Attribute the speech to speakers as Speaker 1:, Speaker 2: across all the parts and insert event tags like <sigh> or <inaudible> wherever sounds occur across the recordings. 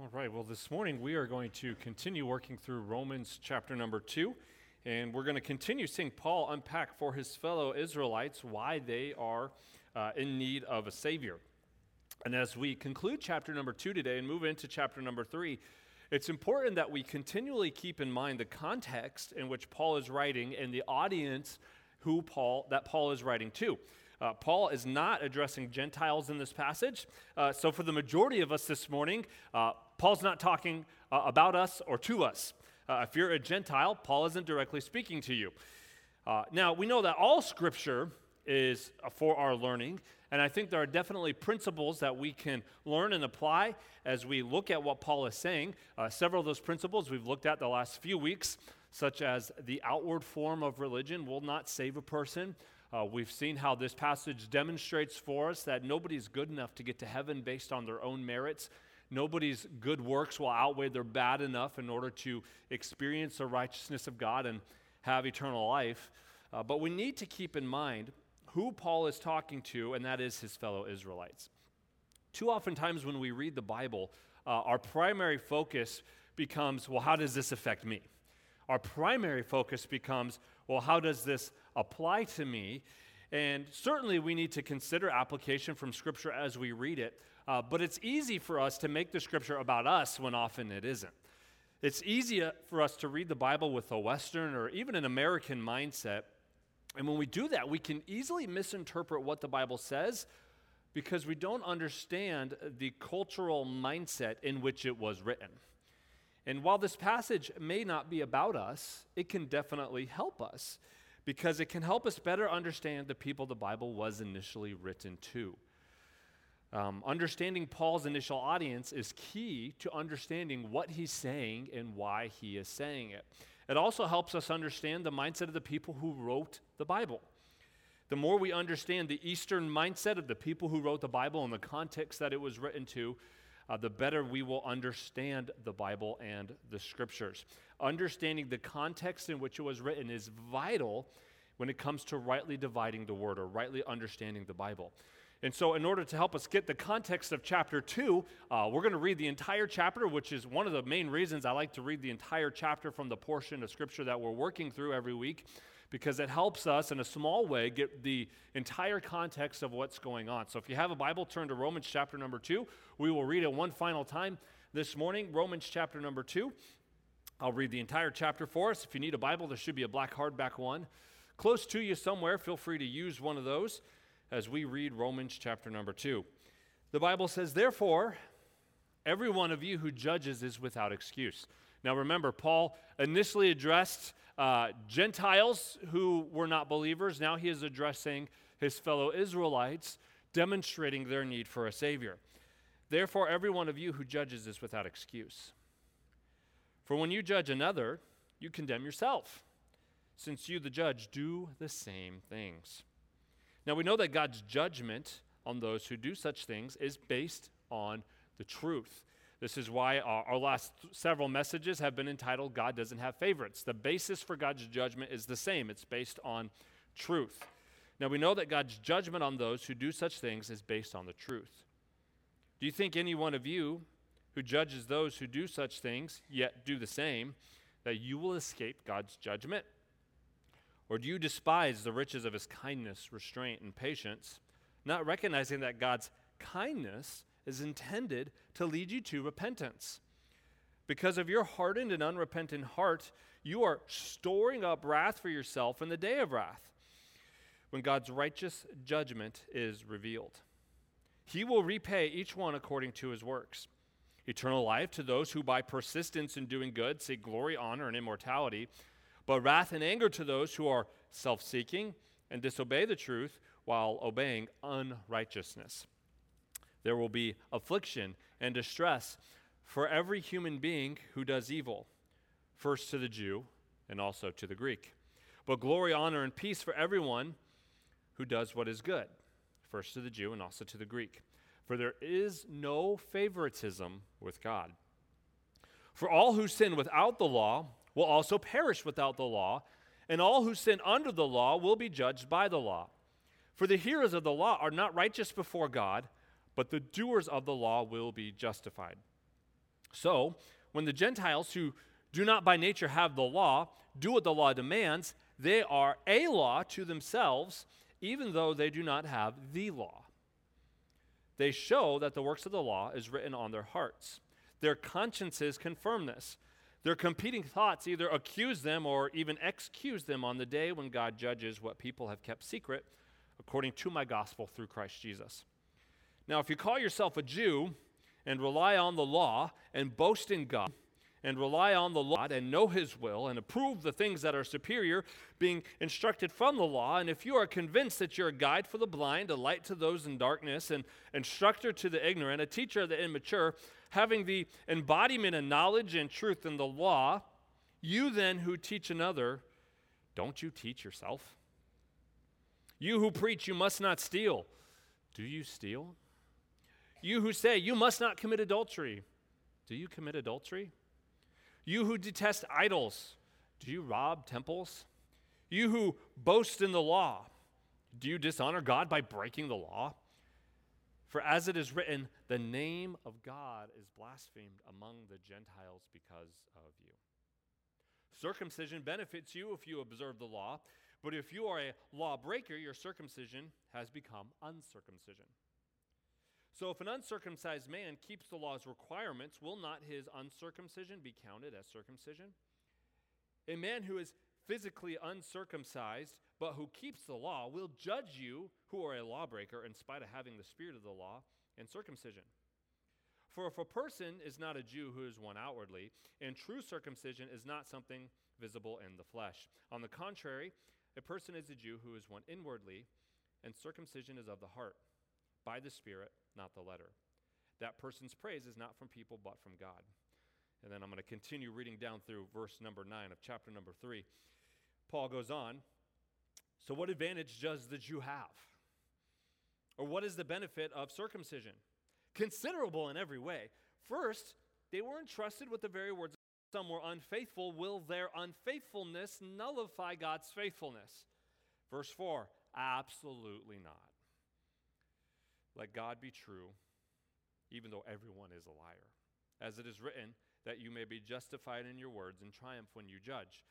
Speaker 1: All right, well, this morning we are going to continue working through Romans chapter number two, and we're going to continue seeing Paul unpack for his fellow Israelites why they are uh, in need of a Savior. And as we conclude chapter number two today and move into chapter number three, it's important that we continually keep in mind the context in which Paul is writing and the audience who Paul that Paul is writing to. Uh, Paul is not addressing Gentiles in this passage. Uh, so, for the majority of us this morning, uh, Paul's not talking uh, about us or to us. Uh, if you're a Gentile, Paul isn't directly speaking to you. Uh, now, we know that all scripture is for our learning, and I think there are definitely principles that we can learn and apply as we look at what Paul is saying. several of those principles we've looked at the last few weeks, such as the outward form of religion will not save a person. Uh, we've seen how this passage demonstrates for us that nobody's good enough to get to heaven based on their own merits. Nobody's good works will outweigh their bad enough in order to experience the righteousness of God and have eternal life. Uh, but we need to keep in mind who Paul is talking to, and that is his fellow Israelites. Too often times when we read the Bible, uh, our primary focus becomes, well, how does this affect me? Our primary focus becomes, well, how does this apply to me? And certainly we need to consider application from Scripture as we read it, uh, but it's easy for us to make the Scripture about us when often it isn't. It's easy for us to read the Bible with a Western or even an American mindset. And when we do that, we can easily misinterpret what the Bible says because we don't understand the cultural mindset in which it was written. And while this passage may not be about us, it can definitely help us because it can help us better understand the people the Bible was initially written to. Um, understanding Paul's initial audience is key to understanding what he's saying and why he is saying it. It also helps us understand the mindset of the people who wrote the Bible. The more we understand the Eastern mindset of the people who wrote the Bible and the context that it was written to, uh, the better we will understand the Bible and the scriptures. Understanding the context in which it was written is vital when it comes to rightly dividing the word or rightly understanding the Bible. And so, in order to help us get the context of chapter 2, uh, we're going to read the entire chapter, which is one of the main reasons I like to read the entire chapter from the portion of Scripture that we're working through every week because it helps us in a small way get the entire context of what's going on. So if you have a Bible, turn to Romans chapter number 2. We will read it one final time this morning, Romans chapter number 2. I'll read the entire chapter for us. If you need a Bible, there should be a black hardback one close to you somewhere. Feel free to use one of those as we read Romans chapter number 2. The Bible says, Therefore, every one of you who judges is without excuse. Now remember, Paul initially addressed uh, Gentiles who were not believers. Now he is addressing his fellow Israelites, demonstrating their need for a Savior. Therefore, every one of you who judges is without excuse. For when you judge another, you condemn yourself, since you, the judge, do the same things. Now we know that God's judgment on those who do such things is based on the truth. This is why our, our, last several messages have been entitled God Doesn't Have Favorites. The basis for God's judgment is the same, it's based on truth. Now, we know that God's judgment on those who do such things is based on the truth. Do you think any one of you who judges those who do such things, yet do the same, that you will escape God's judgment? Or do you despise the riches of his kindness, restraint, and patience, not recognizing that God's kindness is intended to lead you to repentance. Because of your hardened and unrepentant heart, you are storing up wrath for yourself in the day of wrath, when God's righteous judgment is revealed. He will repay each one according to his works. Eternal life to those who by persistence in doing good seek glory, honor, and immortality, but wrath and anger to those who are self seeking and disobey the truth while obeying unrighteousness. There will be affliction and distress for every human being who does evil, first to the Jew and also to the Greek. But glory, honor, and peace for everyone who does what is good, first to the Jew and also to the Greek. For there is no favoritism with God. For all who sin without the law will also perish without the law, and all who sin under the law will be judged by the law. For the hearers of the law are not righteous before God but the doers of the law will be justified. So, when the Gentiles who do not by nature have the law do what the law demands, they are a law to themselves, even though they do not have the law. They show that the works of the law is written on their hearts. Their consciences confirm this. Their competing thoughts either accuse them or even excuse them on the day when God judges what people have kept secret, according to my gospel through Christ Jesus. Now, if you call yourself a Jew and rely on the law and boast in God, and rely on the law and know his will and approve the things that are superior, being instructed from the law. And if you are convinced that you're a guide for the blind, a light to those in darkness, an instructor to the ignorant, a teacher of the immature, having the embodiment of knowledge and truth in the law, you then who teach another, don't you teach yourself? You who preach, you must not steal. Do you steal? You who say, you must not commit adultery. Do you commit adultery? You who detest idols, do you rob temples? You who boast in the law, do you dishonor God by breaking the law? For as it is written, the name of God is blasphemed among the Gentiles because of you. Circumcision benefits you if you observe the law, but if you are a lawbreaker, your circumcision has become uncircumcision. So, if an uncircumcised man keeps the law's requirements, will not his uncircumcision be counted as circumcision? A man who is physically uncircumcised, but who keeps the law, will judge you who are a lawbreaker in spite of having the spirit of the law and circumcision. For if a person is not a Jew who is one outwardly, and true circumcision is not something visible in the flesh. On the contrary, a person is a Jew who is one inwardly, and circumcision is of the heart, by the Spirit not the letter. That person's praise is not from people, but from God. And then I'm going to continue reading down through verse number 9 of chapter number 3. Paul goes on So, what advantage does the Jew have? Or what is the benefit of circumcision? Considerable in every way. First, they were entrusted with the very words some were unfaithful. Will their unfaithfulness nullify God's faithfulness? Verse 4 Absolutely not. Let God be true, even though everyone is a liar. As it is written, that you may be justified in your words and triumph when you judge.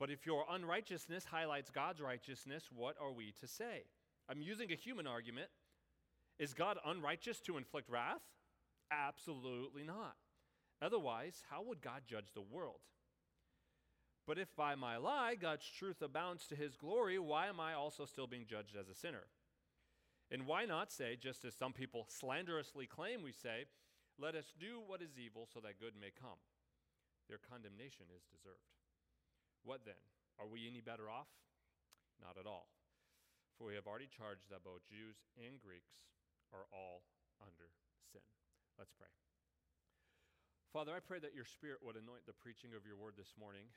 Speaker 1: But if your unrighteousness highlights God's righteousness, what are we to say? I'm using a human argument. Is God unrighteous to inflict wrath? Absolutely not. Otherwise, how would God judge the world? But if by my lie God's truth abounds to his glory, why am I also still being judged as a sinner? And why not say, just as some people slanderously claim we say, let us do what is evil so that good may come? Their condemnation is deserved. What then? Are we any better off? Not at all. For we have already charged that both Jews and Greeks are all under sin. Let's pray. Father, I pray that your Spirit would anoint the preaching of your word this morning.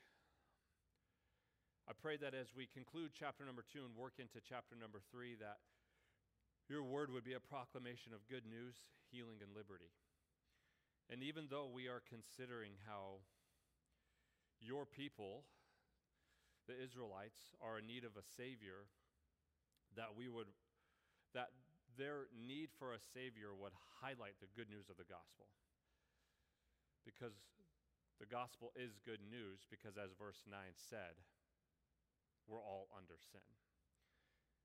Speaker 1: I pray that as we conclude chapter number two and work into chapter number three, that your word would be a proclamation of good news, healing, and liberty. And even though we are considering how your people, the Israelites, are in need of a Savior, that we would, that their need for a Savior would highlight the good news of the gospel. Because the gospel is good news, because as verse 9 said, we're all under sin.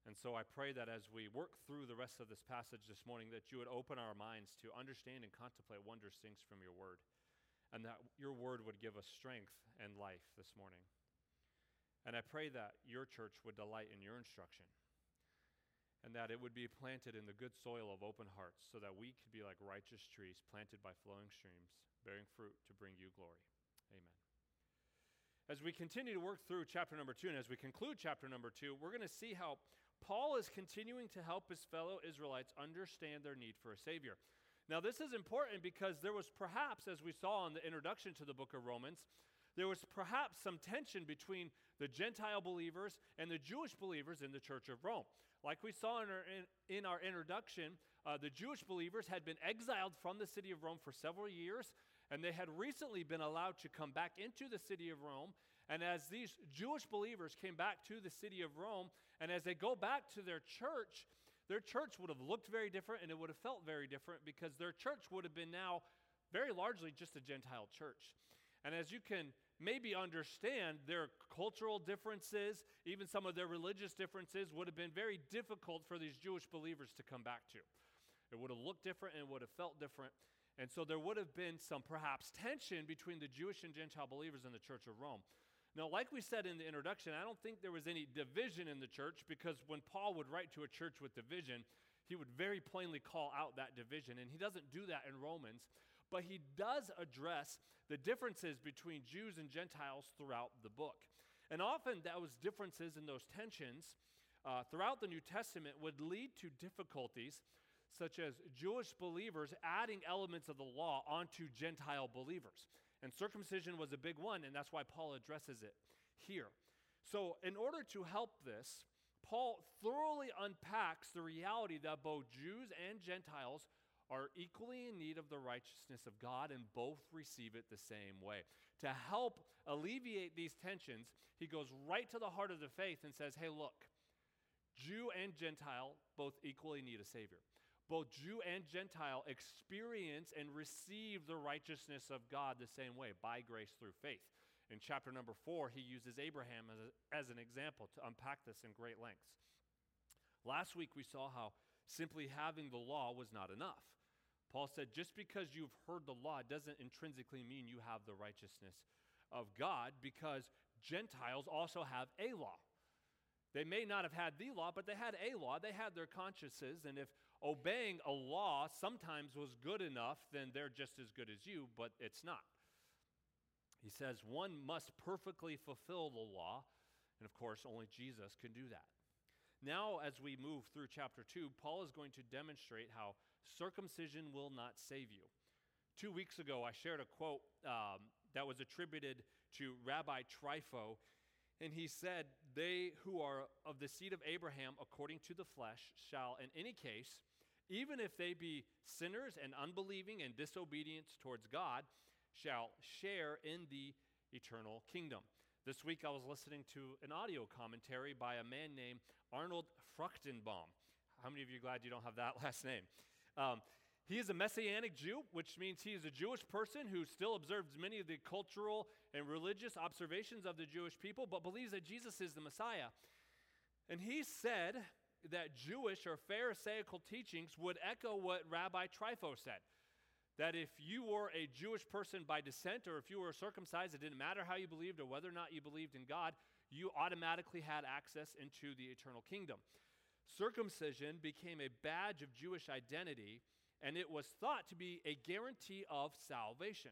Speaker 1: And so I pray that as we work through the rest of this passage this morning, that you would open our minds to understand and contemplate wondrous things from your word, and that your word would give us strength and life this morning. And I pray that your church would delight in your instruction, and that it would be planted in the good soil of open hearts, so that we could be like righteous trees planted by flowing streams, bearing fruit to bring you glory. Amen. As we continue to work through chapter number two, and as we conclude chapter number two, we're going to see how Paul is continuing to help his fellow Israelites understand their need for a Savior. Now, this is important because there was perhaps, as we saw in the introduction to the book of Romans, there was perhaps some tension between the Gentile believers and the Jewish believers in the church of Rome. Like we saw in our, in, in our introduction, uh, the Jewish believers had been exiled from the city of Rome for several years, and they had recently been allowed to come back into the city of Rome. And as these Jewish believers came back to the city of Rome, and as they go back to their church, their church would have looked very different and it would have felt very different because their church would have been now very largely just a Gentile church. And as you can maybe understand, their cultural differences, even some of their religious differences, would have been very difficult for these Jewish believers to come back to. It would have looked different and it would have felt different. And so there would have been some perhaps tension between the Jewish and Gentile believers in the Church of Rome. Now, like we said in the introduction, I don't think there was any division in the church because when Paul would write to a church with division, he would very plainly call out that division. And he doesn't do that in Romans, but he does address the differences between Jews and Gentiles throughout the book. And often those differences and those tensions uh, throughout the New Testament would lead to difficulties such as Jewish believers adding elements of the law onto Gentile believers. And circumcision was a big one, and that's why Paul addresses it here. So, in order to help this, Paul thoroughly unpacks the reality that both Jews and Gentiles are equally in need of the righteousness of God and both receive it the same way. To help alleviate these tensions, he goes right to the heart of the faith and says, Hey, look, Jew and Gentile both equally need a Savior both Jew and Gentile experience and receive the righteousness of God the same way, by grace through faith. In chapter number four, he uses Abraham as, a, as an example to unpack this in great lengths. Last week, we saw how simply having the law was not enough. Paul said, just because you've heard the law doesn't intrinsically mean you have the righteousness of God, because Gentiles also have a law. They may not have had the law, but they had a law. They had their consciences. And if obeying a law sometimes was good enough, then they're just as good as you, but it's not. He says one must perfectly fulfill the law. And of course, only Jesus can do that. Now, as we move through chapter 2, Paul is going to demonstrate how circumcision will not save you. Two weeks ago, I shared a quote um, that was attributed to Rabbi Trypho and he said, They who are of the seed of Abraham according to the flesh shall, in any case, even if they be sinners and unbelieving and disobedient towards God, shall share in the eternal kingdom. This week I was listening to an audio commentary by a man named Arnold Fruchtenbaum. How many of you glad you don't have that <laughs> last name? Um, he is a Messianic Jew, which means he is a Jewish person who still observes many of the cultural and religious observations of the Jewish people, but believes that Jesus is the Messiah. And he said that Jewish or Pharisaical teachings would echo what Rabbi Trypho said that if you were a Jewish person by descent or if you were circumcised, it didn't matter how you believed or whether or not you believed in God, you automatically had access into the eternal kingdom. Circumcision became a badge of Jewish identity and it was thought to be a guarantee of salvation.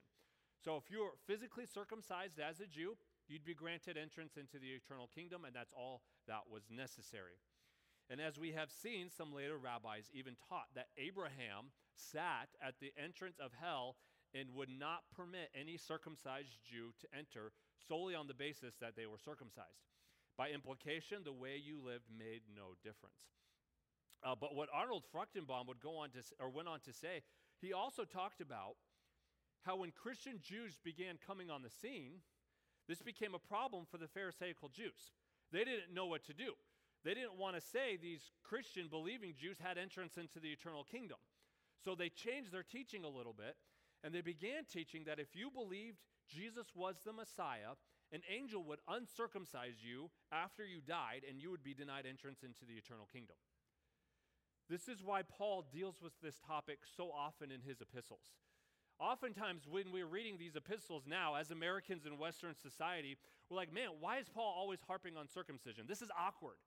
Speaker 1: So if you're physically circumcised as a Jew, you'd be granted entrance into the eternal kingdom, and that's all that was necessary. And as we have seen, some later rabbis even taught that Abraham sat at the entrance of hell and would not permit any circumcised Jew to enter solely on the basis that they were circumcised. By implication, the way you lived made no difference. Uh, but what Arnold Fruchtenbaum would go on to, or went on to say, he also talked about how when Christian Jews began coming on the scene, this became a problem for the Pharisaical Jews. They didn't know what to do. They didn't want to say these Christian believing Jews had entrance into the eternal kingdom. So they changed their teaching a little bit, and they began teaching that if you believed Jesus was the Messiah, an angel would uncircumcise you after you died, and you would be denied entrance into the eternal kingdom. This is why Paul deals with this topic so often in his epistles. Oftentimes, when we're reading these epistles now, as Americans in Western society, we're like, man, why is Paul always harping on circumcision? This is awkward.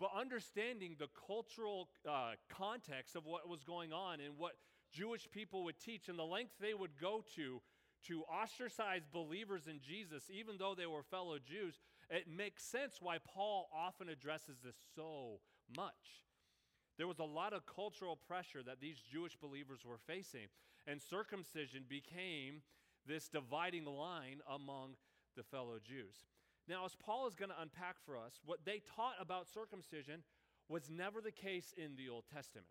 Speaker 1: But understanding the cultural uh, context of what was going on and what Jewish people would teach and the length they would go to to ostracize believers in Jesus, even though they were fellow Jews, it makes sense why Paul often addresses this so much. There was a lot of cultural pressure that these Jewish believers were facing, and circumcision became this dividing line among the fellow Jews. Now, as Paul is going to unpack for us, what they taught about circumcision was never the case in the Old Testament.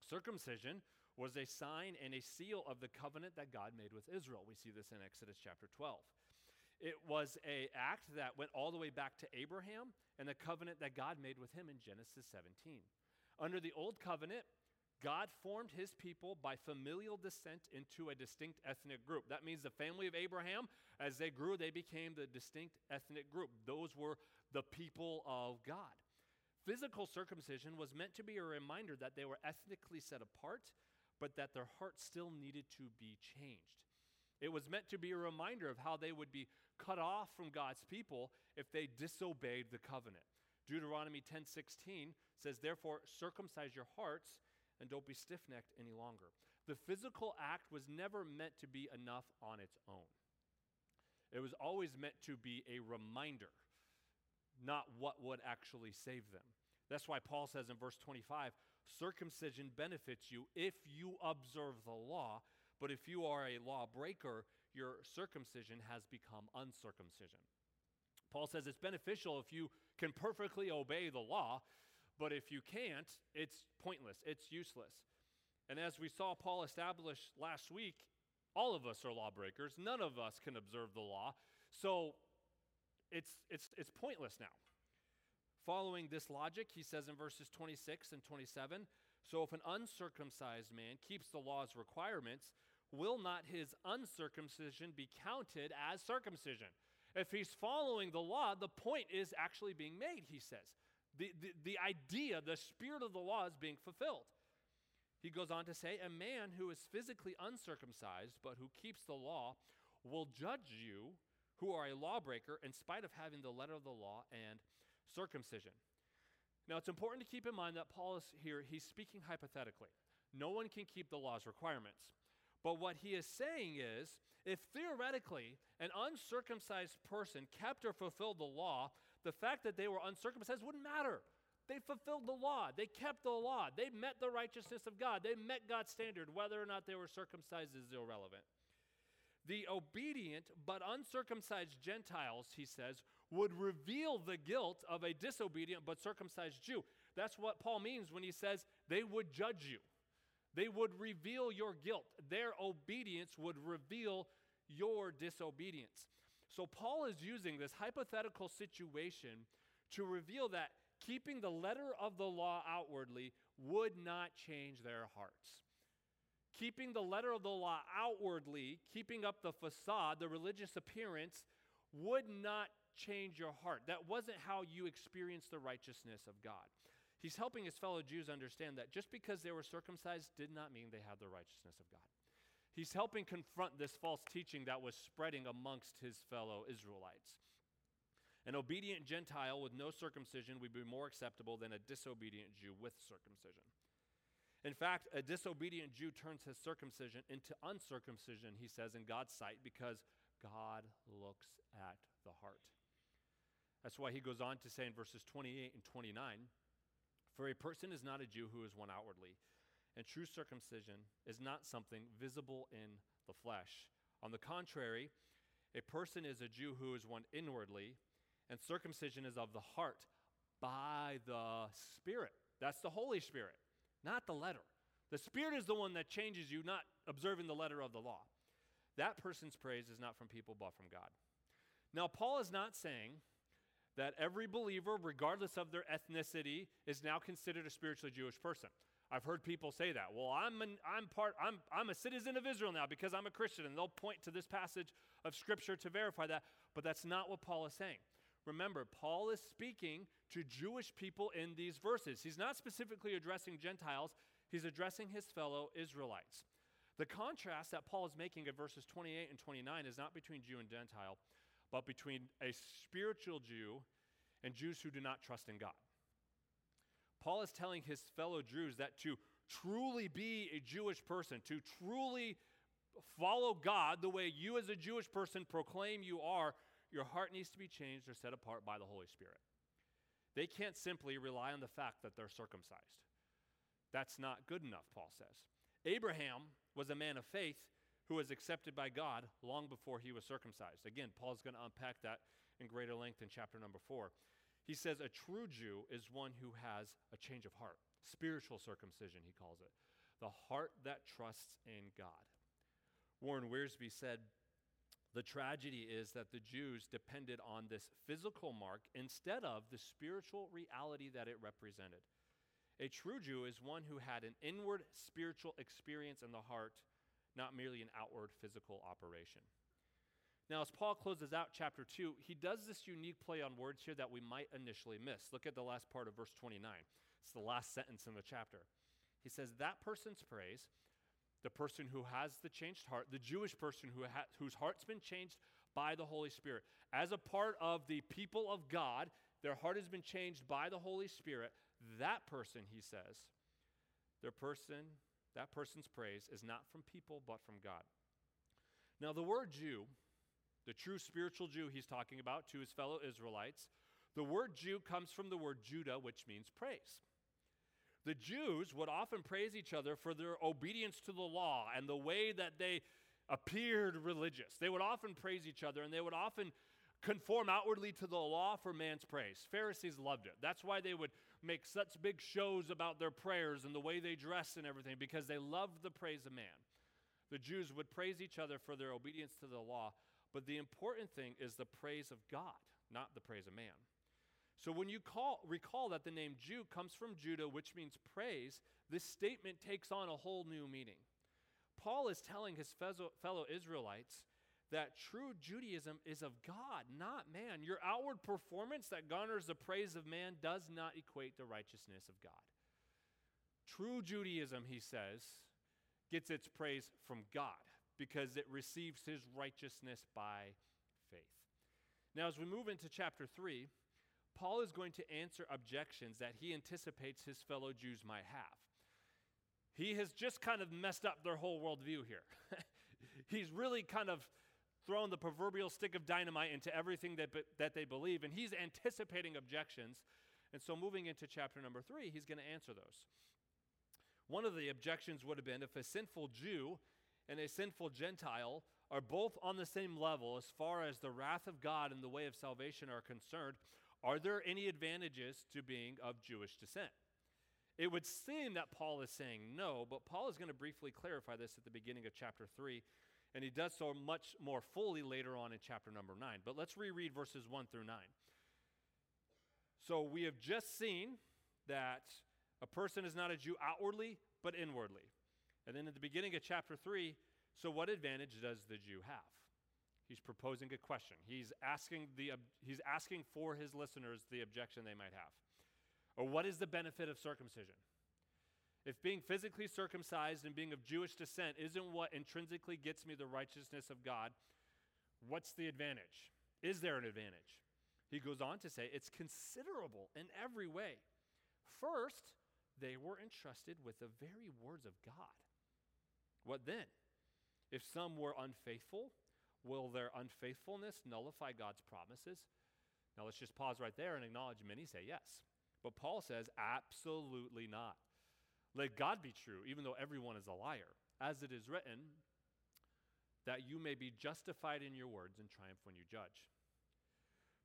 Speaker 1: Circumcision was a sign and a seal of the covenant that God made with Israel. We see this in Exodus chapter 12. It was a act that went all the way back to Abraham and the covenant that God made with him in Genesis 17. Under the old covenant, God formed his people by familial descent into a distinct ethnic group. That means the family of Abraham, as they grew, they became the distinct ethnic group. Those were the people of God. Physical circumcision was meant to be a reminder that they were ethnically set apart, but that their hearts still needed to be changed. It was meant to be a reminder of how they would be cut off from God's people if they disobeyed the covenant. Deuteronomy 10:16 says, "Therefore circumcise your hearts and don't be stiff-necked any longer." The physical act was never meant to be enough on its own. It was always meant to be a reminder, not what would actually save them. That's why Paul says in verse 25, circumcision benefits you if you observe the law, but if you are a lawbreaker, your circumcision has become uncircumcision. Paul says it's beneficial if you can perfectly obey the law, but if you can't, it's pointless, it's useless. And as we saw Paul establish last week, all of us are lawbreakers. None of us can observe the law. So it's, it's, it's pointless now. Following this logic, he says in verses 26 and 27 So if an uncircumcised man keeps the law's requirements, will not his uncircumcision be counted as circumcision? If he's following the law, the point is actually being made, he says. The, the, the idea, the spirit of the law is being fulfilled. He goes on to say, A man who is physically uncircumcised, but who keeps the law, will judge you who are a lawbreaker in spite of having the letter of the law and circumcision. Now, it's important to keep in mind that Paul is here, he's speaking hypothetically. No one can keep the law's requirements. But what he is saying is if theoretically an uncircumcised person kept or fulfilled the law, the fact that they were uncircumcised wouldn't matter. They fulfilled the law, they kept the law, they met the righteousness of God, they met God's standard. Whether or not they were circumcised is irrelevant. The obedient but uncircumcised Gentiles, he says, would reveal the guilt of a disobedient but circumcised Jew. That's what Paul means when he says they would judge you. They would reveal your guilt. Their obedience would reveal your disobedience. So, Paul is using this hypothetical situation to reveal that keeping the letter of the law outwardly would not change their hearts. Keeping the letter of the law outwardly, keeping up the facade, the religious appearance, would not change your heart. That wasn't how you experienced the righteousness of God. He's helping his fellow Jews understand that just because they were circumcised did not mean they had the righteousness of God. He's helping confront this false teaching that was spreading amongst his fellow Israelites. An obedient Gentile with no circumcision would be more acceptable than a disobedient Jew with circumcision. In fact, a disobedient Jew turns his circumcision into uncircumcision, he says, in God's sight because God looks at the heart. That's why he goes on to say in verses 28 and 29 for a person is not a Jew who is one outwardly, and true circumcision is not something visible in the flesh. On the contrary, a person is a Jew who is one inwardly, and circumcision is of the heart by the Spirit. That's the Holy Spirit, not the letter. The Spirit is the one that changes you, not observing the letter of the law. That person's praise is not from people, but from God. Now, Paul is not saying that every believer, regardless of their ethnicity, is now considered a spiritually Jewish person. I've heard people say that. Well, I'm, an, I'm, part, I'm, I'm a citizen of Israel now because I'm a Christian, and they'll point to this passage of Scripture to verify that, but that's not what Paul is saying. Remember, Paul is speaking to Jewish people in these verses. He's not specifically addressing Gentiles, he's addressing his fellow Israelites. The contrast that Paul is making in verses 28 and 29 is not between Jew and Gentile, but between a spiritual Jew and Jews who do not trust in God. Paul is telling his fellow Jews that to truly be a Jewish person, to truly follow God the way you as a Jewish person proclaim you are, your heart needs to be changed or set apart by the Holy Spirit. They can't simply rely on the fact that they're circumcised. That's not good enough, Paul says. Abraham was a man of faith who was accepted by God long before he was circumcised. Again, Paul's going to unpack that in greater length in chapter number four. He says a true Jew is one who has a change of heart, spiritual circumcision, he calls it, the heart that trusts in God. Warren Wiersbe said, the tragedy is that the Jews depended on this physical mark instead of the spiritual reality that it represented. A true Jew is one who had an inward spiritual experience in the heart, not merely an outward physical operation. Now, as Paul closes out chapter 2, he does this unique play on words here that we might initially miss. Look at the last part of verse 29. It's the last sentence in the chapter. He says, That person's praise, the person who has the changed heart, the Jewish person who ha- whose heart's been changed by the Holy Spirit, as a part of the people of God, their heart has been changed by the Holy Spirit. That person, he says, their person, that person's praise is not from people, but from God. Now, the word Jew, the true spiritual Jew he's talking about to his fellow Israelites, the word Jew comes from the word Judah, which means praise. The Jews would often praise each other for their obedience to the law and the way that they appeared religious. They would often praise each other and they would often conform outwardly to the law for man's praise. Pharisees loved it. That's why they would make such big shows about their prayers and the way they dress and everything, because they loved the praise of man. The Jews would praise each other for their obedience to the law, but the important thing is the praise of God, not the praise of man. So when you call, recall that the name Jew comes from Judah, which means praise, this statement takes on a whole new meaning. Paul is telling his fellow Israelites that true Judaism is of God, not man. Your outward performance that garners the praise of man does not equate the righteousness of God. True Judaism, he says, gets its praise from God because it receives his righteousness by faith. Now, as we move into chapter 3, Paul is going to answer objections that he anticipates his fellow Jews might have. He has just kind of messed up their whole worldview here. <laughs> He's really kind of thrown the proverbial stick of dynamite into everything that, that they believe, and he's anticipating objections. And so, moving into chapter number three, he's going to answer those. One of the objections would have been if a sinful Jew and a sinful Gentile are both on the same level as far as the wrath of God and the way of salvation are concerned, are there any advantages to being of Jewish descent? It would seem that Paul is saying no, but Paul is going to briefly clarify this at the beginning of chapter 3 and he does so much more fully later on in chapter number 9. But let's reread verses 1 through 9. So we have just seen that a person is not a Jew outwardly, but inwardly. And then at the beginning of chapter 3, so what advantage does the Jew have? He's proposing a question. He's asking, the, he's asking for his listeners the objection they might have. Or what is the benefit of circumcision? If being physically circumcised and being of Jewish descent isn't what intrinsically gets me the righteousness of God, what's the advantage? Is there an advantage? He goes on to say it's considerable in every way. First, they were entrusted with the very words of God. What then? If some were unfaithful, will their unfaithfulness nullify God's promises? Now let's just pause right there and acknowledge many say yes. But Paul says absolutely not. Let God be true, even though everyone is a liar. As it is written, that you may be justified in your words and triumph when you judge.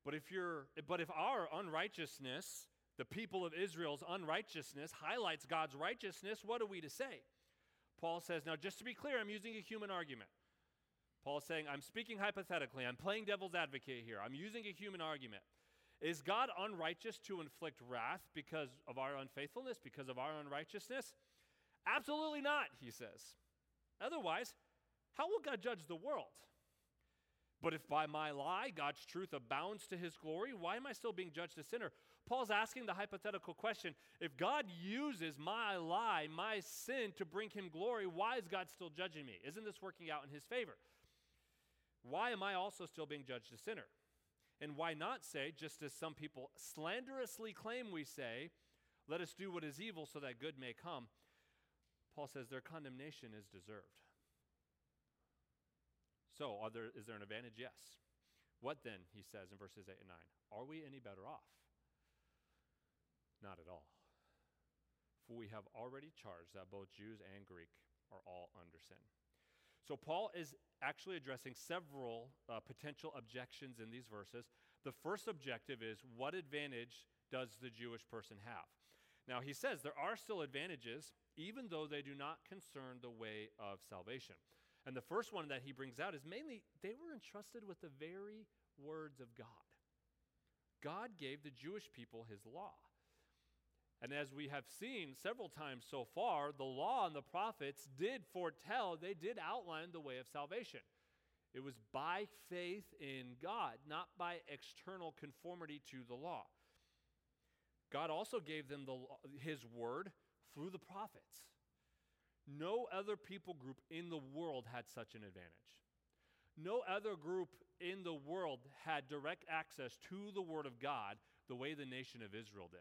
Speaker 1: But if you're but if our unrighteousness, the people of Israel's unrighteousness highlights God's righteousness, what are we to say? Paul says, now just to be clear, I'm using a human argument. Paul saying, I'm speaking hypothetically. I'm playing devil's advocate here. I'm using a human argument. Is God unrighteous to inflict wrath because of our unfaithfulness, because of our unrighteousness? Absolutely not, he says. Otherwise, how will God judge the world? But if by my lie God's truth abounds to his glory, why am I still being judged a sinner? Paul's asking the hypothetical question if God uses my lie, my sin to bring him glory, why is God still judging me? Isn't this working out in his favor? Why am I also still being judged a sinner? And why not say, just as some people slanderously claim we say, let us do what is evil so that good may come? Paul says their condemnation is deserved. So, there, is there an advantage? Yes. What then, he says in verses 8 and 9? Are we any better off? Not at all. For we have already charged that both Jews and Greek are all under sin. So, Paul is actually addressing several uh, potential objections in these verses. The first objective is what advantage does the Jewish person have? Now, he says there are still advantages, even though they do not concern the way of salvation. And the first one that he brings out is mainly they were entrusted with the very words of God. God gave the Jewish people his law. And as we have seen several times so far, the law and the prophets did foretell, they did outline the way of salvation. It was by faith in God, not by external conformity to the law. God also gave them the, his word through the prophets. No other people group in the world had such an advantage. No other group in the world had direct access to the word of God the way the nation of Israel did.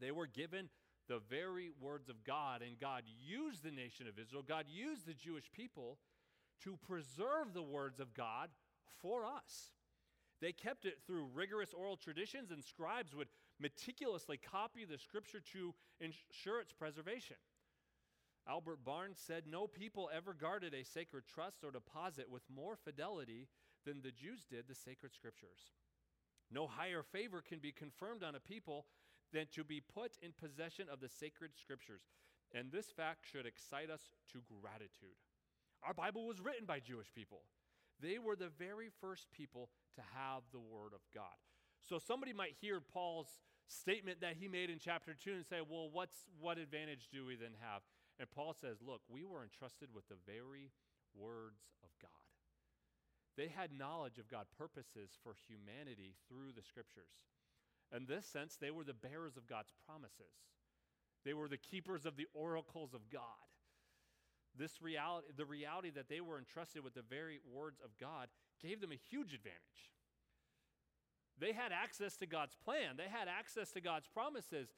Speaker 1: They were given the very words of God, and God used the nation of Israel, God used the Jewish people to preserve the words of God for us. They kept it through rigorous oral traditions, and scribes would meticulously copy the scripture to ensure its preservation. Albert Barnes said, No people ever guarded a sacred trust or deposit with more fidelity than the Jews did the sacred scriptures. No higher favor can be confirmed on a people than to be put in possession of the sacred scriptures. And this fact should excite us to gratitude. Our Bible was written by Jewish people, they were the very first people to have the Word of God. So somebody might hear Paul's statement that he made in chapter 2 and say, well, what's, what advantage do we then have? And Paul says, look, we were entrusted with the very words of God. They had knowledge of God's purposes for humanity through the scriptures. In this sense, they were the bearers of God's promises. They were the keepers of the oracles of God. This reality, the reality that they were entrusted with the very words of God, gave them a huge advantage. They had access to God's plan, they had access to God's promises.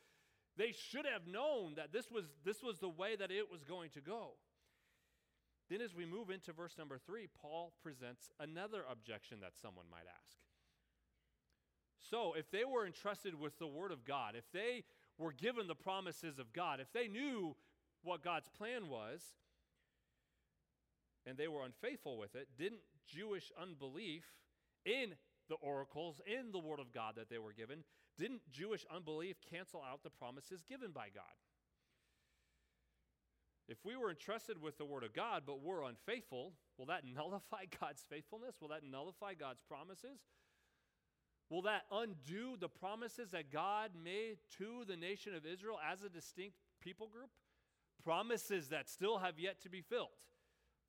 Speaker 1: They should have known that this was, this was the way that it was going to go. Then, as we move into verse number three, Paul presents another objection that someone might ask. So, if they were entrusted with the Word of God, if they were given the promises of God, if they knew what God's plan was, and they were unfaithful with it, didn't Jewish unbelief in the oracles, in the Word of God that they were given, didn't Jewish unbelief cancel out the promises given by God? If we were entrusted with the Word of God but were unfaithful, will that nullify <laughs> God's faithfulness? Will that nullify God's promises? Will that undo the promises that God made to the nation of Israel as a distinct people group? Promises that still have yet to be filled.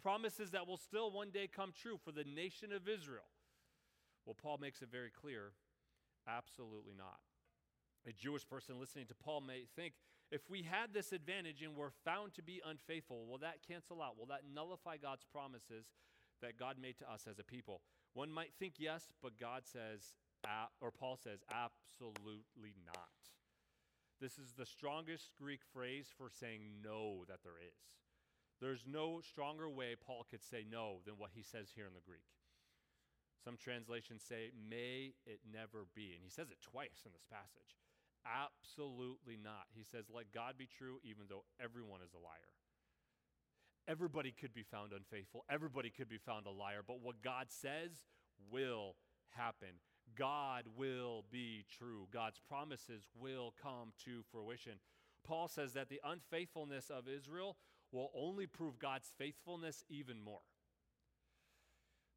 Speaker 1: Promises that will still one day come true for the nation of Israel. Well, Paul makes it very clear absolutely not. A Jewish person listening to Paul may think if we had this advantage and were found to be unfaithful, will that cancel out? Will that nullify God's promises that God made to us as a people? One might think yes, but God says, or Paul says, absolutely not. This is the strongest Greek phrase for saying no that there is. There's no stronger way Paul could say no than what he says here in the Greek. Some translations say, may it never be. And he says it twice in this passage. Absolutely not. He says, let God be true, even though everyone is a liar. Everybody could be found unfaithful, everybody could be found a liar, but what God says will happen. God will be true. God's promises will come to fruition. Paul says that the unfaithfulness of Israel will only prove God's faithfulness even more.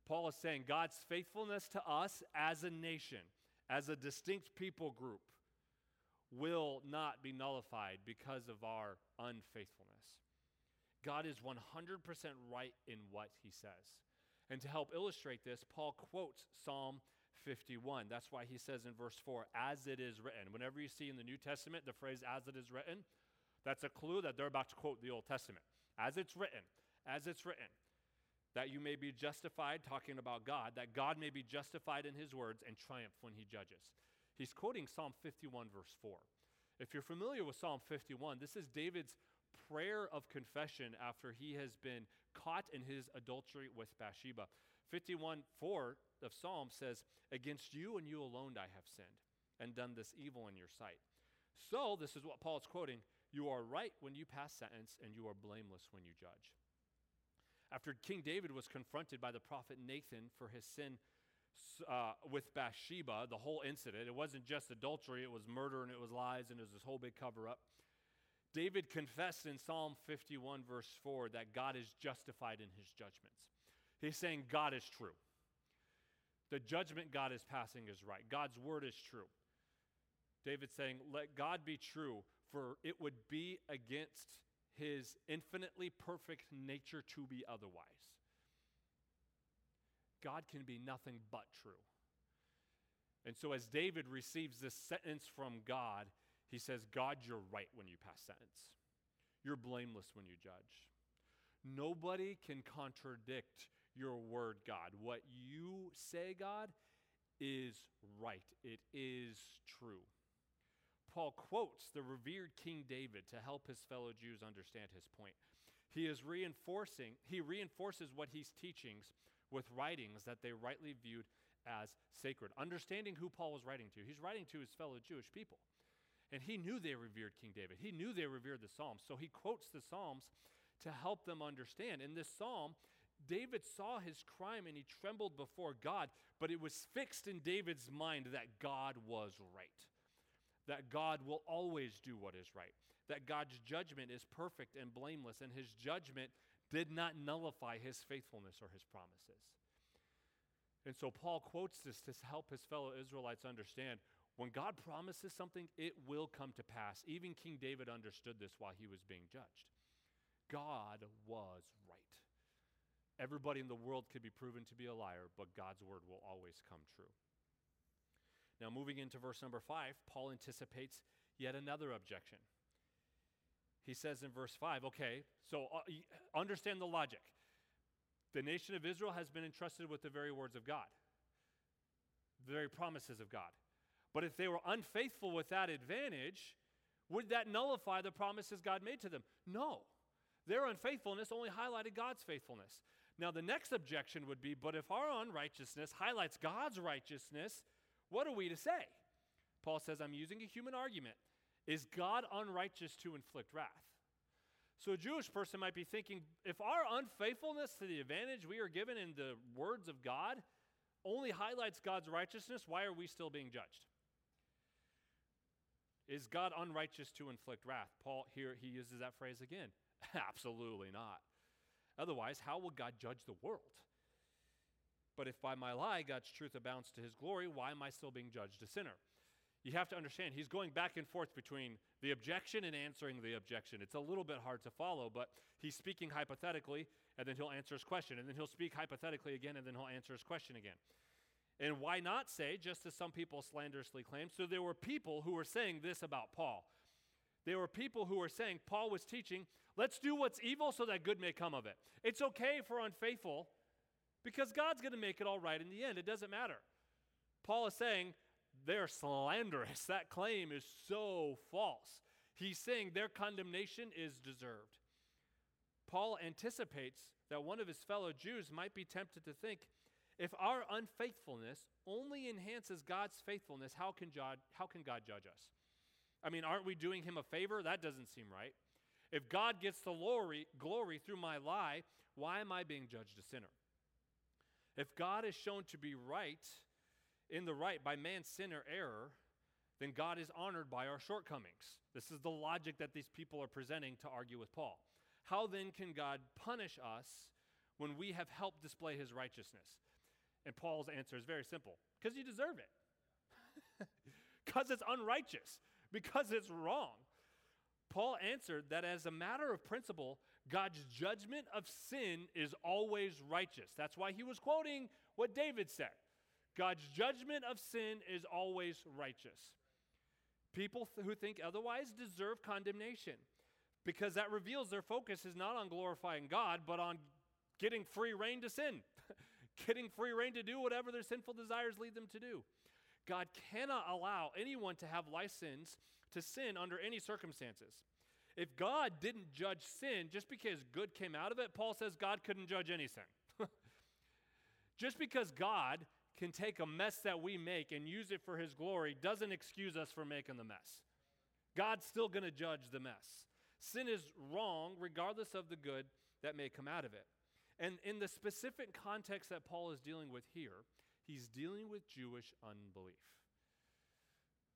Speaker 1: Paul is saying God's faithfulness to us as a nation, as a distinct people group, will not be nullified because of our unfaithfulness. God is 100% right in what he says. And to help illustrate this, Paul quotes Psalm 51. That's why he says in verse 4, as it is written. Whenever you see in the New Testament the phrase as it is written, that's a clue that they're about to quote the Old Testament. As it's written, as it's written, that you may be justified, talking about God, that God may be justified in his words and triumph when he judges. He's quoting Psalm 51, verse 4. If you're familiar with Psalm 51, this is David's prayer of confession after he has been caught in his adultery with Bathsheba. 51 4 of Psalm says, Against you and you alone I have sinned and done this evil in your sight. So, this is what Paul is quoting you are right when you pass sentence, and you are blameless when you judge. After King David was confronted by the prophet Nathan for his sin uh, with Bathsheba, the whole incident, it wasn't just adultery, it was murder and it was lies and it was this whole big cover up. David confessed in Psalm 51, verse 4, that God is justified in his judgments. He's saying God is true. The judgment God is passing is right. God's word is true. David saying, Let God be true, for it would be against his infinitely perfect nature to be otherwise. God can be nothing but true. And so, as David receives this sentence from God, he says, God, you're right when you pass sentence. You're blameless when you judge. Nobody can contradict your word, God. What you say, God, is right, it is true. Paul quotes the revered King David to help his fellow Jews understand his point. He is reinforcing, he reinforces what he's teachings with writings that they rightly viewed as sacred. Understanding who Paul was writing to, he's writing to his fellow Jewish people. And he knew they revered King David. He knew they revered the Psalms. So he quotes the Psalms to help them understand. In this psalm, David saw his crime and he trembled before God, but it was fixed in David's mind that God was right, that God will always do what is right, that God's judgment is perfect and blameless, and his judgment did not nullify his faithfulness or his promises. And so Paul quotes this to help his fellow Israelites understand when God promises something, it will come to pass. Even King David understood this while he was being judged. God was right. Everybody in the world could be proven to be a liar, but God's word will always come true. Now, moving into verse number five, Paul anticipates yet another objection. He says in verse 5, okay, so uh, understand the logic. The nation of Israel has been entrusted with the very words of God, the very promises of God. But if they were unfaithful with that advantage, would that nullify the promises God made to them? No. Their unfaithfulness only highlighted God's faithfulness. Now, the next objection would be but if our unrighteousness highlights God's righteousness, what are we to say? Paul says, I'm using a human argument. Is God unrighteous to inflict wrath? So a Jewish person might be thinking if our unfaithfulness to the advantage we are given in the words of God only highlights God's righteousness, why are we still being judged? Is God unrighteous to inflict wrath? Paul here he uses that phrase again. <laughs> Absolutely not. Otherwise, how will God judge the world? But if by my lie God's truth abounds to his glory, why am I still being judged a sinner? You have to understand, he's going back and forth between the objection and answering the objection. It's a little bit hard to follow, but he's speaking hypothetically, and then he'll answer his question, and then he'll speak hypothetically again, and then he'll answer his question again. And why not say, just as some people slanderously claim? So there were people who were saying this about Paul. There were people who were saying Paul was teaching, let's do what's evil so that good may come of it. It's okay for unfaithful because God's going to make it all right in the end. It doesn't matter. Paul is saying they're slanderous. That claim is so false. He's saying their condemnation is deserved. Paul anticipates that one of his fellow Jews might be tempted to think if our unfaithfulness only enhances God's faithfulness, how can, God, how can God judge us? I mean, aren't we doing him a favor? That doesn't seem right. If God gets the glory, glory through my lie, why am I being judged a sinner? If God is shown to be right, in the right by man's sin or error, then God is honored by our shortcomings. This is the logic that these people are presenting to argue with Paul. How then can God punish us when we have helped display his righteousness? And Paul's answer is very simple because you deserve it. <laughs> Because it's unrighteous, because it's wrong. Paul answered that as a matter of principle, God's judgment of sin is always righteous. That's why he was quoting what David said God's judgment of sin is always righteous. People th- who think otherwise deserve condemnation because that reveals their focus is not on glorifying God, but on getting free reign to sin, <laughs> getting free reign to do whatever their sinful desires lead them to do. God cannot allow anyone to have license to sin under any circumstances. If God didn't judge sin just because good came out of it, Paul says God couldn't judge any sin. <laughs> just because God can take a mess that we make and use it for his glory doesn't excuse us for making the mess. God's still going to judge the mess. Sin is wrong regardless of the good that may come out of it. And in the specific context that Paul is dealing with here, he's dealing with Jewish unbelief.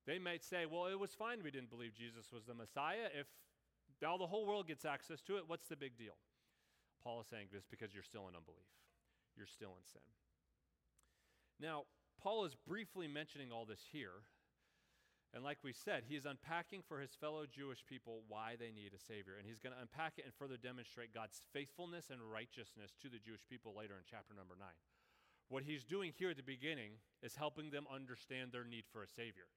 Speaker 1: They might say, well, it was fine we didn't believe Jesus was the Messiah. If all the whole world gets access to it, what's the big deal? Paul is saying this because you're still in unbelief, you're still in sin. Now, Paul is briefly mentioning all this here. And like we said, he's unpacking for his fellow Jewish people why they need a Savior. And he's going to unpack it and further demonstrate God's faithfulness and righteousness to the Jewish people later in chapter number 9. What he's doing here at the beginning is helping them understand their need for a Savior.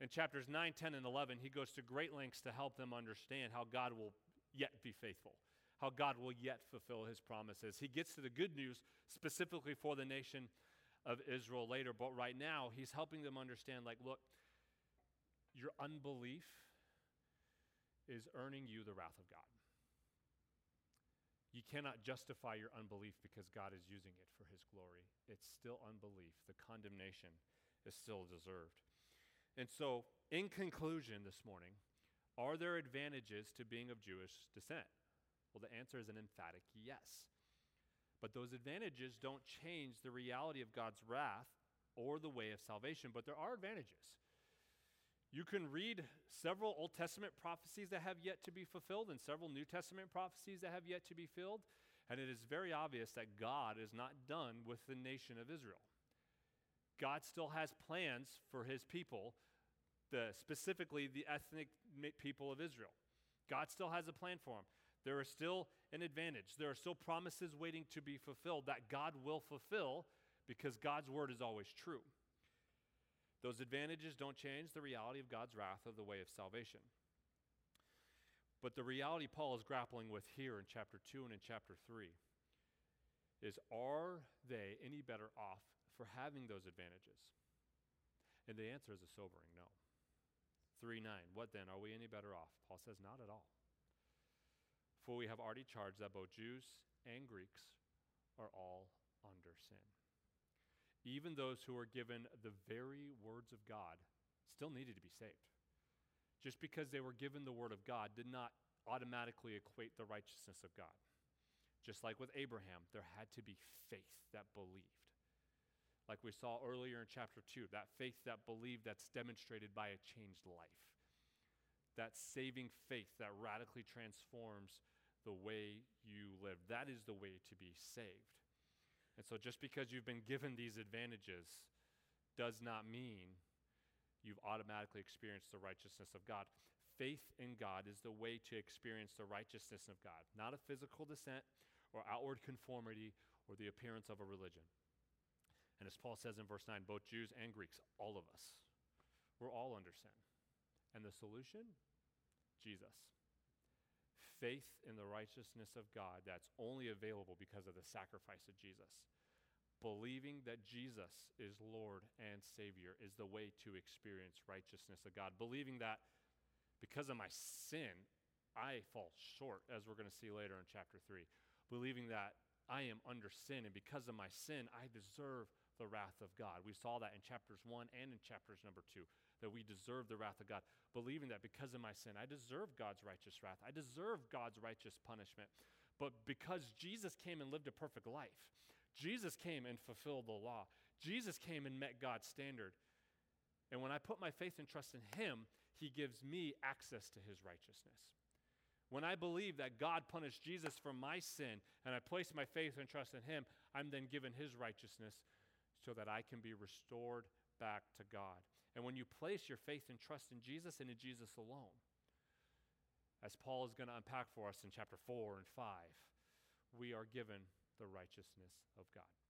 Speaker 1: In chapters 9, 10, and 11, he goes to great lengths to help them understand how God will yet be faithful, how God will yet fulfill his promises. He gets to the good news specifically for the nation of Israel later, but right now he's helping them understand like, look, your unbelief is earning you the wrath of God. You cannot justify your unbelief because God is using it for his glory. It's still unbelief. The condemnation is still deserved. And so, in conclusion this morning, are there advantages to being of Jewish descent? Well, the answer is an emphatic yes. But those advantages don't change the reality of God's wrath or the way of salvation, but there are advantages. You can read several Old Testament prophecies that have yet to be fulfilled and several New Testament prophecies that have yet to be filled, and it is very obvious that God is not done with the nation of Israel. God still has plans for his people, the, specifically the ethnic people of Israel. God still has a plan for them. There is still an advantage. There are still promises waiting to be fulfilled that God will fulfill because God's word is always true. Those advantages don't change the reality of God's wrath of the way of salvation. But the reality Paul is grappling with here in chapter 2 and in chapter 3 is are they any better off for having those advantages? And the answer is a sobering no. 3 9. What then? Are we any better off? Paul says, Not at all. For we have already charged that both Jews and Greeks are all under sin even those who were given the very words of God still needed to be saved. Just because they were given the word of God did not automatically equate the righteousness of God. Just like with Abraham, there had to be faith that believed. Like we saw earlier in chapter 2, that faith that believed that's demonstrated by a changed life. That saving faith that radically transforms the way you live. That is the way to be saved. And so just because you've been given these advantages does not mean you've automatically experienced the righteousness of God. Faith in God is the way to experience the righteousness of God, not a physical descent or outward conformity or the appearance of a religion. And as Paul says in verse 9, both Jews and Greeks, all of us, we're all under sin. And the solution? Jesus faith in the righteousness of God that's only available because of the sacrifice of Jesus. Believing that Jesus is Lord and Savior is the way to experience righteousness of God. Believing that because of my sin, I fall short, as we're going to see later in chapter 3. Believing that I am under sin, and because of my sin, I deserve the wrath of God. We saw that in chapters 1 and in chapters number 2 that we deserve the wrath of God, believing that because of my sin, I deserve God's righteous wrath. I deserve God's righteous punishment. But because Jesus came and lived a perfect life, Jesus came and fulfilled the law, Jesus came and met God's standard. And when I put my faith and trust in Him, He gives me access to His righteousness. When I believe that God punished Jesus for my sin and I place my faith and trust in Him, I'm then given His righteousness so that I can be restored back to God. And when you place your faith and trust in Jesus and in Jesus alone, as Paul is going to unpack for us in chapter 4 and 5, we are given the righteousness of God.